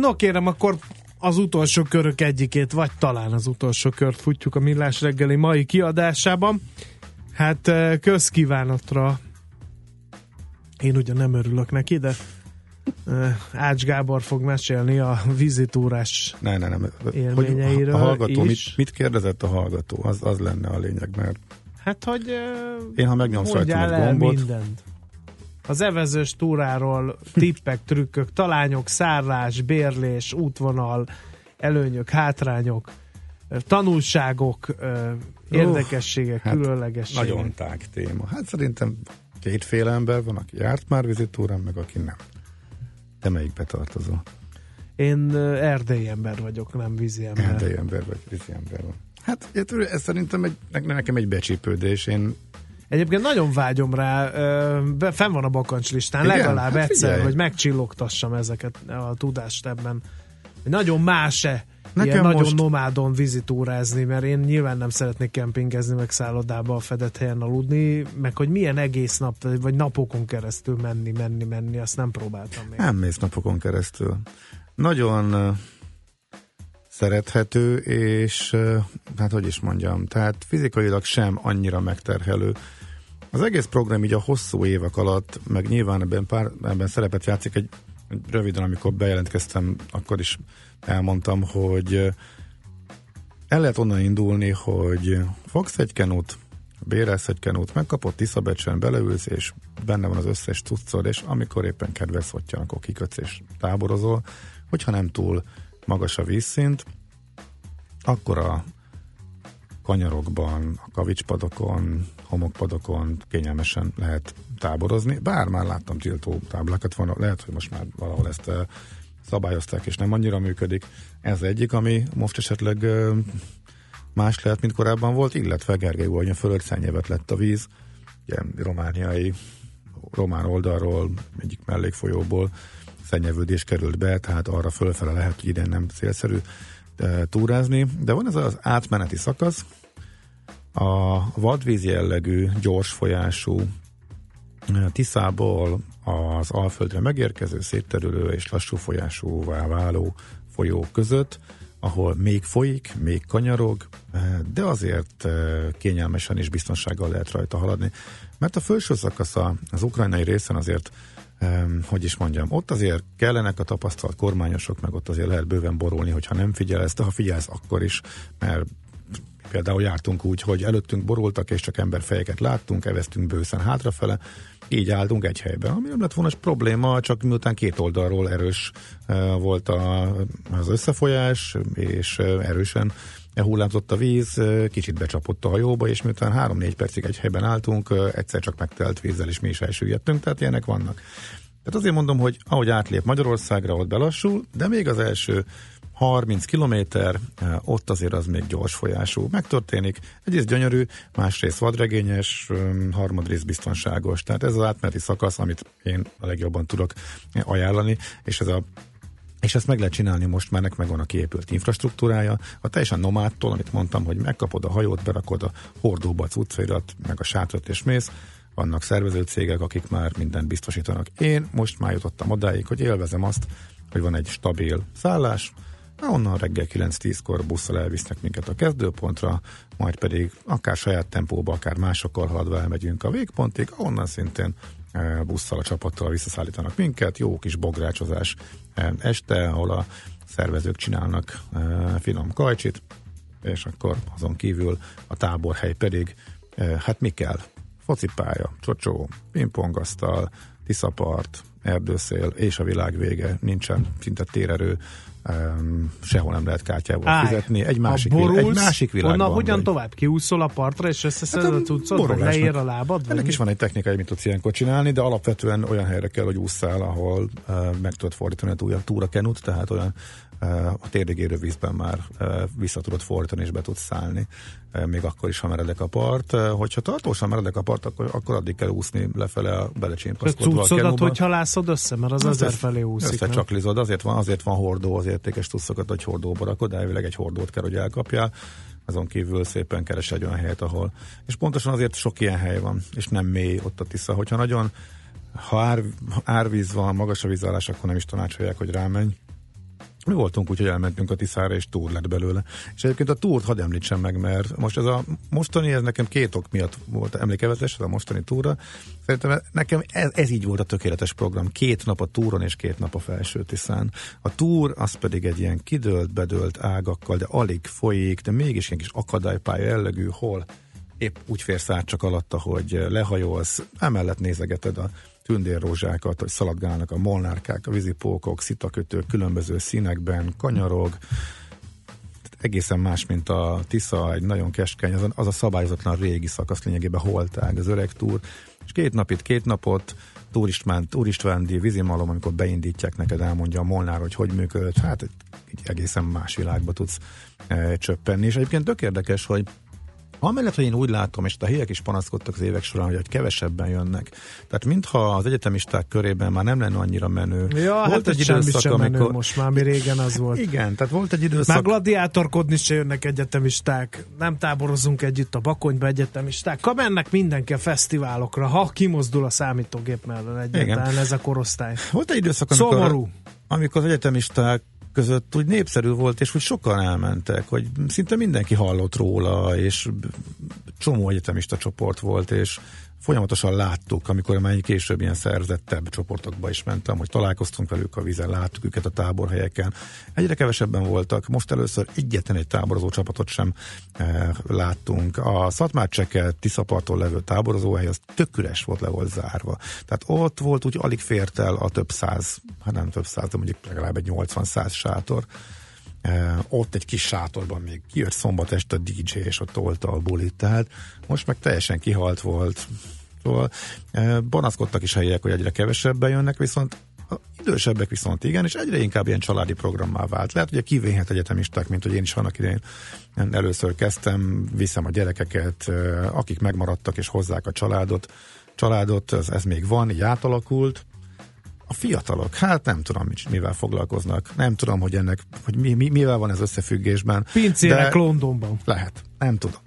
No kérem, akkor az utolsó körök egyikét, vagy talán az utolsó kört futjuk a Millás reggeli mai kiadásában. Hát eh, közkívánatra én ugye nem örülök neki, de eh, Ács Gábor fog mesélni a vizitúrás
Ne, ne, nem.
Élményeiről
Hogy a hallgató
is.
mit, mit kérdezett a hallgató? Az, az lenne a lényeg, mert
Hát, hogy eh,
Én, ha megnyomsz rajta egy gombot-
mindent. Az evezős túráról tippek, trükkök, talányok, szállás, bérlés, útvonal, előnyök, hátrányok, tanulságok, érdekességek,
hát
különlegességek.
nagyon tág téma. Hát szerintem kétféle ember van, aki járt már vizitúrán, meg aki nem. Te melyikbe tartozol?
Én erdélyi ember vagyok, nem vízi ember.
Erdei ember vagy vízi ember van. Hát ez szerintem egy, ne- nekem egy becsípődés. Én
Egyébként nagyon vágyom rá, ö, fenn van a bakancs listán,
Igen?
legalább
Hát
egyszer,
figyelj.
hogy megcsillogtassam ezeket a tudást ebben. Nagyon más-e
Nekem
ilyen nagyon
most-
nomádon vizitúrázni, mert én nyilván nem szeretnék kempingezni, meg szállodába a fedett helyen aludni, meg hogy milyen egész nap, vagy napokon keresztül menni, menni, menni, azt nem próbáltam még.
nem mész napokon keresztül. Nagyon szerethető, és hát hogy is mondjam, tehát fizikailag sem annyira megterhelő. Az egész program így a hosszú évek alatt, meg nyilván ebben, pár, ebben szerepet játszik egy, röviden, amikor bejelentkeztem, akkor is elmondtam, hogy el lehet onnan indulni, hogy fogsz egy kenut, bérelsz egy kenut, megkapod Tiszabecsen, beleülsz, és benne van az összes cuccod, és amikor éppen kedves hottyan, akkor kikötsz és táborozol, hogyha nem túl magas a vízszint, akkor a kanyarokban, a kavicspadokon, homokpadokon kényelmesen lehet táborozni, bár már láttam tiltó táblákat, van, lehet, hogy most már valahol ezt szabályozták, és nem annyira működik. Ez egyik, ami most esetleg más lehet, mint korábban volt, illetve Gergely Ugornya fölött szennyevet lett a víz, ugye romániai, román oldalról, egyik mellékfolyóból szennyevődés került be, tehát arra fölfele lehet, hogy idén nem célszerű túrázni, de van ez az átmeneti szakasz, a vadvíz jellegű, gyors folyású e, Tiszából az Alföldre megérkező, szétterülő és lassú folyásúvá váló folyók között, ahol még folyik, még kanyarog, e, de azért e, kényelmesen és biztonsággal lehet rajta haladni. Mert a felső szakasza az ukrajnai részen azért hogy is mondjam, ott azért kellenek a tapasztalt kormányosok, meg ott azért lehet bőven borulni, hogyha nem figyelsz, de ha figyelsz, akkor is, mert például jártunk úgy, hogy előttünk borultak, és csak emberfejeket láttunk, eveztünk bőszen hátrafele, így álltunk egy helyben, ami nem lett volna probléma, csak miután két oldalról erős uh, volt a, az összefolyás, és uh, erősen hullámzott a víz, uh, kicsit becsapott a hajóba, és miután három-négy percig egy helyben álltunk, egyszer csak megtelt vízzel, és mi is elsüllyedtünk, tehát ilyenek vannak. Tehát azért mondom, hogy ahogy átlép Magyarországra, ott belassul, de még az első 30 kilométer, ott azért az még gyors folyású. Megtörténik, egyrészt gyönyörű, másrészt vadregényes, harmadrészt biztonságos. Tehát ez az átmeneti szakasz, amit én a legjobban tudok ajánlani, és ez a és ezt meg lehet csinálni most már, nek megvan a kiépült infrastruktúrája. A teljesen nomádtól, amit mondtam, hogy megkapod a hajót, berakod a hordóba a cuccairat, meg a sátrat és mész, vannak szervező cégek, akik már mindent biztosítanak. Én most már jutottam odáig, hogy élvezem azt, hogy van egy stabil szállás, onnan reggel 9-10-kor busszal elvisznek minket a kezdőpontra, majd pedig akár saját tempóba, akár másokkal haladva elmegyünk a végpontig, onnan szintén e, busszal a csapattal visszaszállítanak minket, jó kis bográcsozás e, este, ahol a szervezők csinálnak e, finom kajcsit, és akkor azon kívül a táborhely pedig, hát mi kell? Focipálya, csocsó, pingpongasztal, tiszapart, erdőszél és a világ vége, nincsen szinte térerő, um, sehol nem lehet kártyával
Áj,
fizetni. Egy másik,
borulsz,
egy másik világban
Onnan hogyan
vagy.
tovább? Kiúszol a partra, és összeszeded
Hát
a
a
cuccot, vagy leér a lábad? Vagy
Ennek
mi?
is van egy technika, hogy mit tudsz ilyenkor csinálni, de alapvetően olyan helyre kell, hogy ússzál, ahol uh, meg tudod fordítani a túra, túra kenut, tehát olyan uh, a térdig érő vízben már uh, vissza tudod fordítani, és be tudsz szállni, uh, még akkor is, ha meredek a part. Uh, hogyha tartósan meredek a part, akkor, akkor addig kell úszni lefele a
A
belecsimpaszkodva a
cuccodat,
kenúba.
hogy halászod össze, mert az
Azt
ezer felé úszik.
Összecsaklizod, azért van, azért van hordó, az értékes tusszokat, hogy hordóba rakod, elvileg egy hordót kell, hogy elkapjál. Azon kívül szépen keres egy olyan helyet, ahol. És pontosan azért sok ilyen hely van, és nem mély ott a Tisza. Hogyha nagyon, ha ár, árvíz van, magas a vízállás, akkor nem is tanácsolják, hogy rámenj. Mi voltunk úgy, hogy elmentünk a Tiszára, és túr lett belőle. És egyébként a túrt hadd említsem meg, mert most ez a mostani, ez nekem két ok miatt volt emlékevetes, ez a mostani túra. Szerintem nekem ez, ez így volt a tökéletes program. Két nap a túron, és két nap a felső Tiszán. A túr, az pedig egy ilyen kidőlt, bedőlt ágakkal, de alig folyik, de mégis ilyen kis akadálypálya jellegű, hol épp úgy férsz át csak alatta, hogy lehajolsz, emellett nézegeted a tündérrózsákat, hogy szaladgálnak a molnárkák, a vízipókok, szitakötők különböző színekben, kanyarog, egészen más, mint a Tisza, egy nagyon keskeny, az a, az a szabályozatlan régi szakasz lényegében holtág, az öreg túr, és két nap itt, két napot, Túr István, Túr Istvándi vízimalom, amikor beindítják neked, elmondja a Molnár, hogy hogy működött, hát egy egészen más világba tudsz e, csöppenni, és egyébként tök érdekes, hogy Amellett, hogy én úgy látom, és a helyek is panaszkodtak az évek során, hogy kevesebben jönnek. Tehát mintha az egyetemisták körében már nem lenne annyira menő.
Ja, hát ez semmi sem menő most már, mi régen az volt.
Igen, tehát volt egy időszak...
Már gladiátorkodni se jönnek egyetemisták, nem táborozunk együtt a bakonyba egyetemisták, ha mennek mindenki a fesztiválokra, ha kimozdul a számítógép mellett egyáltalán
Igen.
ez a korosztály.
Volt egy időszak, amikor,
Szomorú.
amikor az egyetemisták között úgy népszerű volt, és úgy sokan elmentek, hogy szinte mindenki hallott róla, és csomó egyetemista csoport volt, és folyamatosan láttuk, amikor már később ilyen szerzettebb csoportokba is mentem, hogy találkoztunk velük a vízen, láttuk őket a táborhelyeken. Egyre kevesebben voltak, most először egyetlen egy táborozó csapatot sem e, láttunk. A Szatmárcseket, Tiszaparton levő táborozóhely, az tök volt, le volt zárva. Tehát ott volt, úgy alig fért el a több száz, hát nem több száz, de mondjuk legalább egy 80-100 sátor. Ott egy kis sátorban még kijött szombat este a DJ, és ott tolta a bulit, tehát most meg teljesen kihalt volt. Szóval uh, panaszkodtak is helyiek, hogy egyre kevesebben jönnek, viszont idősebbek viszont igen, és egyre inkább ilyen családi programmá vált. Lehet, hogy a kivéhet egyetemisták, mint hogy én is annak idején először kezdtem, viszem a gyerekeket, akik megmaradtak és hozzák a családot. Családot, ez, ez még van, így átalakult. A fiatalok, hát nem tudom, mivel foglalkoznak. Nem tudom, hogy ennek, hogy mi, mi, mivel van ez összefüggésben.
Pincérek
De-
Londonban.
Lehet, nem tudom.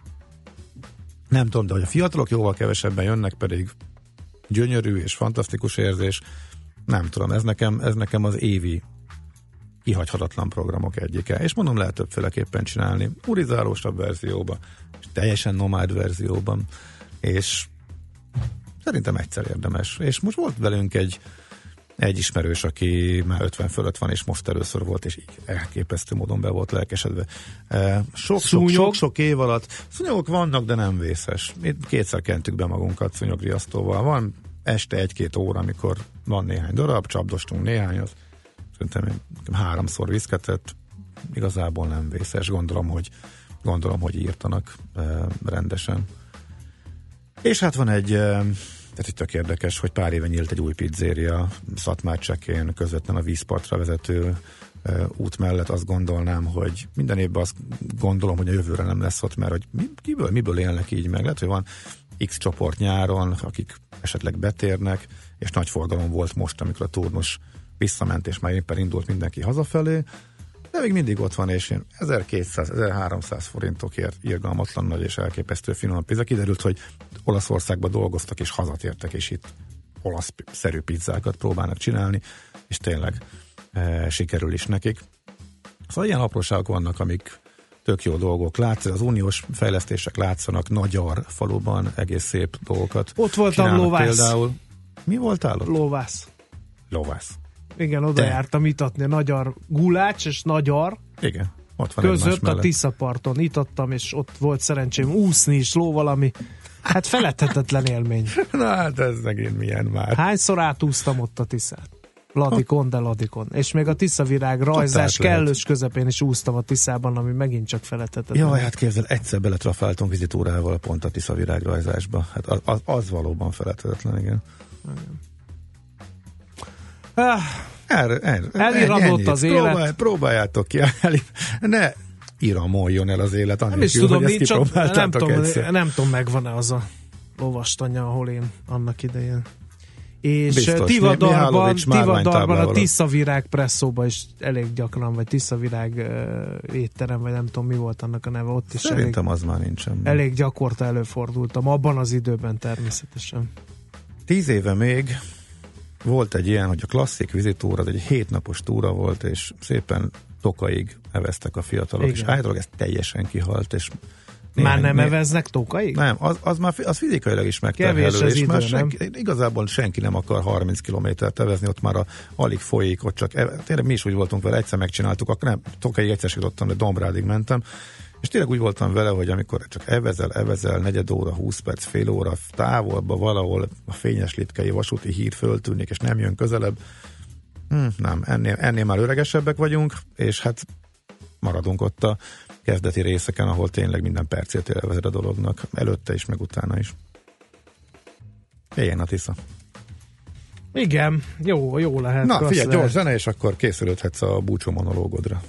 Nem tudom, de hogy a fiatalok jóval kevesebben jönnek, pedig gyönyörű és fantasztikus érzés. Nem tudom, ez nekem, ez nekem az évi kihagyhatatlan programok egyike. És mondom, lehet többféleképpen csinálni. Urizálósabb verzióban, és teljesen nomád verzióban, és szerintem egyszer érdemes. És most volt velünk egy egy ismerős, aki már 50 fölött van, és most először volt, és így elképesztő módon be volt lelkesedve. Eh, Sok-sok, év alatt szúnyogok vannak, de nem vészes. Mi kétszer kentük be magunkat szúnyogriasztóval. Van este egy-két óra, amikor van néhány darab, csapdostunk néhányat, szerintem háromszor viszketett, igazából nem vészes, gondolom, hogy gondolom, hogy írtanak eh, rendesen. És hát van egy, tehát itt tök érdekes, hogy pár éve nyílt egy új pizzéria Szatmárcsekén, közvetlen a vízpartra vezető út mellett azt gondolnám, hogy minden évben azt gondolom, hogy a jövőre nem lesz ott, mert hogy mi, kiből, miből élnek így meg. Lehet, hogy van X csoport nyáron, akik esetleg betérnek, és nagy forgalom volt most, amikor a turnus visszament, és már éppen indult mindenki hazafelé, de még mindig ott van, és én 1200-1300 forintokért irgalmatlan nagy és elképesztő finom pizza. Kiderült, hogy Olaszországban dolgoztak, és hazatértek, és itt olasz-szerű pizzákat próbálnak csinálni, és tényleg e, sikerül is nekik. Szóval ilyen apróságok vannak, amik tök jó dolgok. Látsz, az uniós fejlesztések látszanak Magyar faluban egész szép dolgokat.
Ott voltam
csinálnak
lovász.
Például. Mi voltál ott?
Lóvász.
Lovász.
Igen, oda
Te.
jártam itatni a Magyar Gulács és Magyar
Igen, ott van
között a. Tiszaparton itottam, és ott volt szerencsém úszni is lóval, ami hát feledhetetlen élmény. *laughs*
Na hát ez megint milyen már.
Hányszor átúztam ott a Tiszát? Ladikon, de Ladikon. És még a Tiszavirág rajzás
lehet.
kellős közepén is úsztam a Tiszában, ami megint csak feledhetetlen.
Jaj, hát képzel, egyszer beletrafáltunk vizitúrával pont a Tisza virágrajzásba. Hát az, az, az valóban feledhetetlen, igen.
Ah,
Erre,
Eliradott
ennyit.
az élet.
Próbálj, próbáljátok ki. El, ne iramoljon el az élet,
nem is tudom,
hogy ezt
ott, nem tudom,
egyszer.
nem tudom, megvan-e az a lovastanya, ahol én annak idején. És
Biztos.
Tivadarban,
Mihálovics
Tivadarban a. Tiszavirág presszóba is elég gyakran, vagy Tiszavirág uh, étterem, vagy nem tudom mi volt annak a neve, ott is elég,
Szerintem az már nincsen.
elég gyakorta előfordultam, abban az időben természetesen.
Tíz éve még volt egy ilyen, hogy a klasszik vizitúra, az egy hétnapos túra volt, és szépen tokaig eveztek a fiatalok,
Igen.
és állítólag ez teljesen kihalt, és
Már
néhány-
nem
né-
eveznek tókaig?
Nem, az, az már az fizikailag is
Kevés
megterhelő,
az
és
idő,
már
nem?
senki, igazából senki nem akar 30 kilométert evezni, ott már a, alig folyik, ott csak, e- tényleg mi is úgy voltunk vele, egyszer megcsináltuk, akkor nem, Tokáig egyszer jutottam, de Dombrádig mentem, és tényleg úgy voltam vele, hogy amikor csak evezel, evezel, negyed óra, 20 perc, fél óra távolba valahol a fényes litkei vasúti híd föltűnik, és nem jön közelebb, hm, nem, ennél, ennél már öregesebbek vagyunk, és hát maradunk ott a kezdeti részeken, ahol tényleg minden percét élvezed a dolognak, előtte is, meg utána is. Éljen a Tisza.
Igen, jó, jó lehet.
Na, figyelj, gyors zene, és akkor készülődhetsz a búcsú monológodra.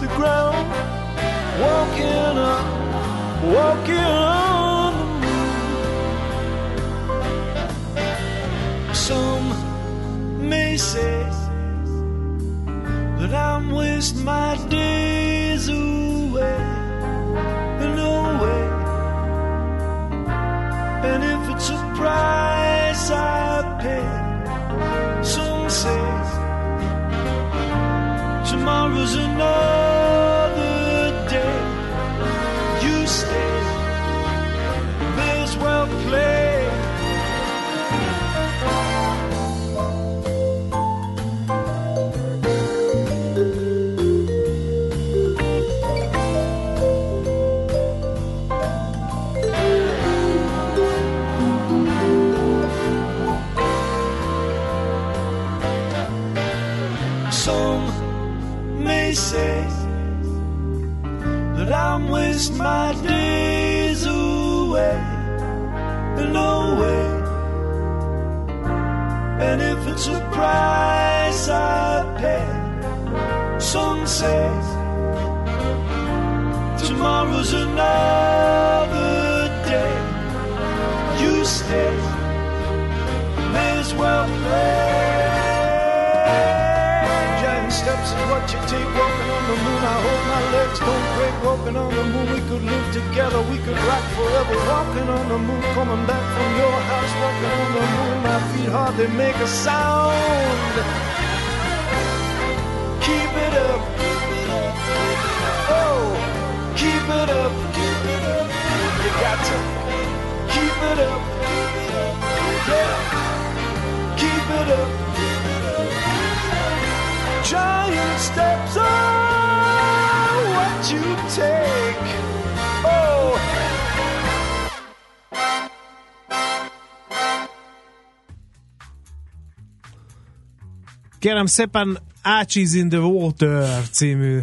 The ground, walking on, walking on the moon. Some may say that I'm wasting my days away away. And if it's a price I pay, some say tomorrow's another price I pay. Some say tomorrow's another day. You stay, may as well play. Giant steps is what you take the moon. I hope my legs don't break walking on the moon. We could live together, we could rock forever walking on the moon. Coming back from your house walking on the moon. My feet hardly make a sound. Keep it up. Oh, keep it up. You got to keep it up. Yeah, keep it up. Giant steps are what you take. Oh.
Kérem szépen, Ácsiz in the Water című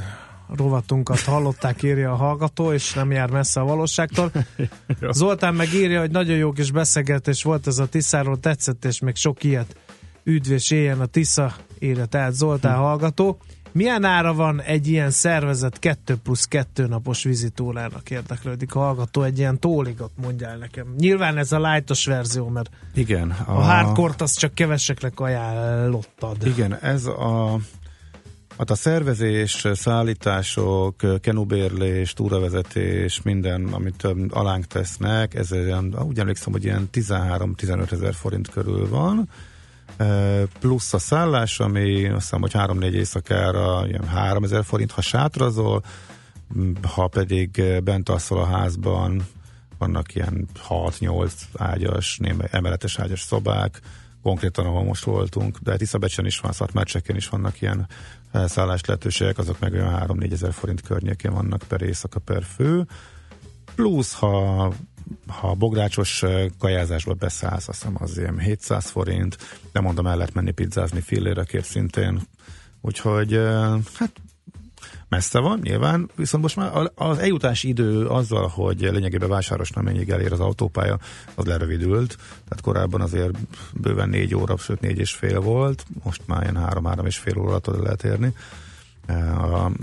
rovatunkat hallották, írja a hallgató, és nem jár messze a valóságtól. *laughs* Zoltán meg írja, hogy nagyon jó kis beszélgetés volt ez a Tiszáról, tetszett, és még sok ilyet üdv és éljen a Tisza, írja tehát Zoltán hallgató. Milyen ára van egy ilyen szervezet 2 plusz 2 napos vizitúrának érdeklődik a hallgató, egy ilyen tóligot mondjál nekem. Nyilván ez a lightos verzió, mert
Igen.
a, a hardcore azt csak keveseknek ajánlottad.
Igen, ez a Hát a szervezés, szállítások, kenubérlés, túravezetés, minden, amit alánk tesznek, ez olyan, úgy emlékszem, hogy ilyen 13-15 ezer forint körül van, plusz a szállás, ami azt hiszem, hogy 3-4 éjszakára ilyen 3 ezer forint, ha sátrazol, ha pedig bent alszol a házban, vannak ilyen 6-8 ágyas, emeletes ágyas szobák, konkrétan, ahol most voltunk, de Tiszabecsen is van, Szatmárcseken is vannak ilyen szállás lehetőségek, azok meg olyan 3-4 ezer forint környékén vannak per éjszaka per fő. Plusz, ha ha bográcsos kajázásba beszállsz, azt hiszem az ilyen 700 forint, de mondom, el lehet menni pizzázni fillérekért szintén. Úgyhogy hát messze van, nyilván, viszont most már az eljutási idő azzal, hogy lényegében vásáros nem mennyig elér az autópálya, az lerövidült, tehát korábban azért bőven négy óra, sőt négy és fél volt, most már ilyen három-három és fél óra alatt lehet érni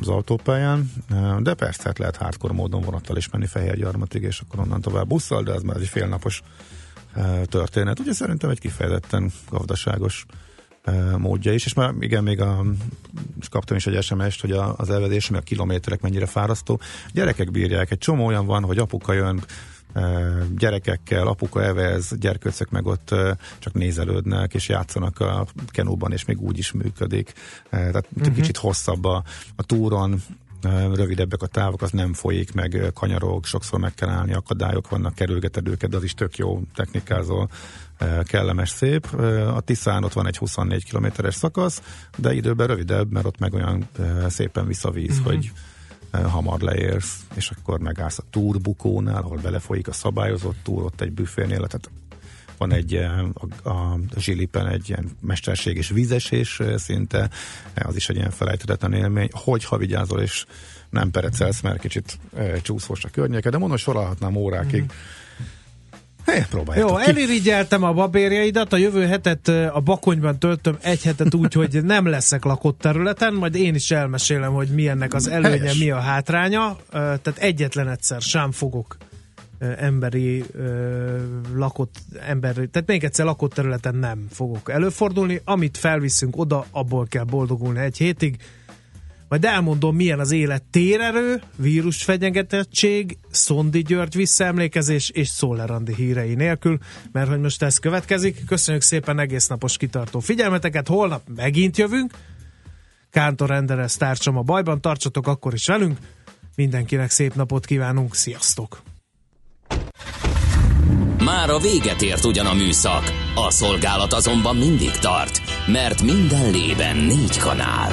az autópályán, eh, de persze hát lehet hardcore módon vonattal is menni Fehérgyarmatig, és akkor onnan tovább busszal, de ez már egy félnapos eh, történet. Ugye szerintem egy kifejezetten gazdaságos módja is, és már igen, még a, és kaptam is egy SMS-t, hogy a, az elvedés, meg a kilométerek mennyire fárasztó. Gyerekek bírják, egy csomó olyan van, hogy apuka jön gyerekekkel, apuka evez, gyerkőcök meg ott csak nézelődnek, és játszanak a kenóban, és még úgy is működik. Tehát uh-huh. kicsit hosszabb a, a túron, rövidebbek a távok, az nem folyik, meg kanyarok, sokszor meg kell állni, akadályok vannak, kerülgeted őket, de az is tök jó technikázol, kellemes, szép. A Tiszán ott van egy 24 kilométeres szakasz, de időben rövidebb, mert ott meg olyan szépen visszavíz, uh-huh. hogy hamar leérsz, és akkor megállsz a túrbukónál, ahol belefolyik a szabályozott túr, ott egy büfénél, tehát van egy a, a zsilipen egy ilyen mesterséges vízesés szinte, az is egy ilyen felejthetetlen élmény, hogyha vigyázol és nem perecelsz, mert kicsit e, csúszós a környéke, de mondom, sorolhatnám órákig. Mm. Hé,
Jó, elirigyeltem a babérjaidat, a jövő hetet a Bakonyban töltöm egy hetet úgy, hogy nem leszek lakott területen, majd én is elmesélem, hogy mi ennek az előnye, Helyes. mi a hátránya. Tehát egyetlen egyszer sem fogok emberi lakott emberi, tehát még egyszer lakott területen nem fogok előfordulni. Amit felviszünk oda, abból kell boldogulni egy hétig majd elmondom, milyen az élet térerő, vírusfenyegetettség, Szondi György visszaemlékezés és Szólerandi hírei nélkül, mert hogy most ez következik. Köszönjük szépen egész napos kitartó figyelmeteket, holnap megint jövünk. Kántor Enderes tárcsam a bajban, tartsatok akkor is velünk. Mindenkinek szép napot kívánunk, sziasztok!
Már a véget ért ugyan a műszak, a szolgálat azonban mindig tart, mert minden lében négy kanál.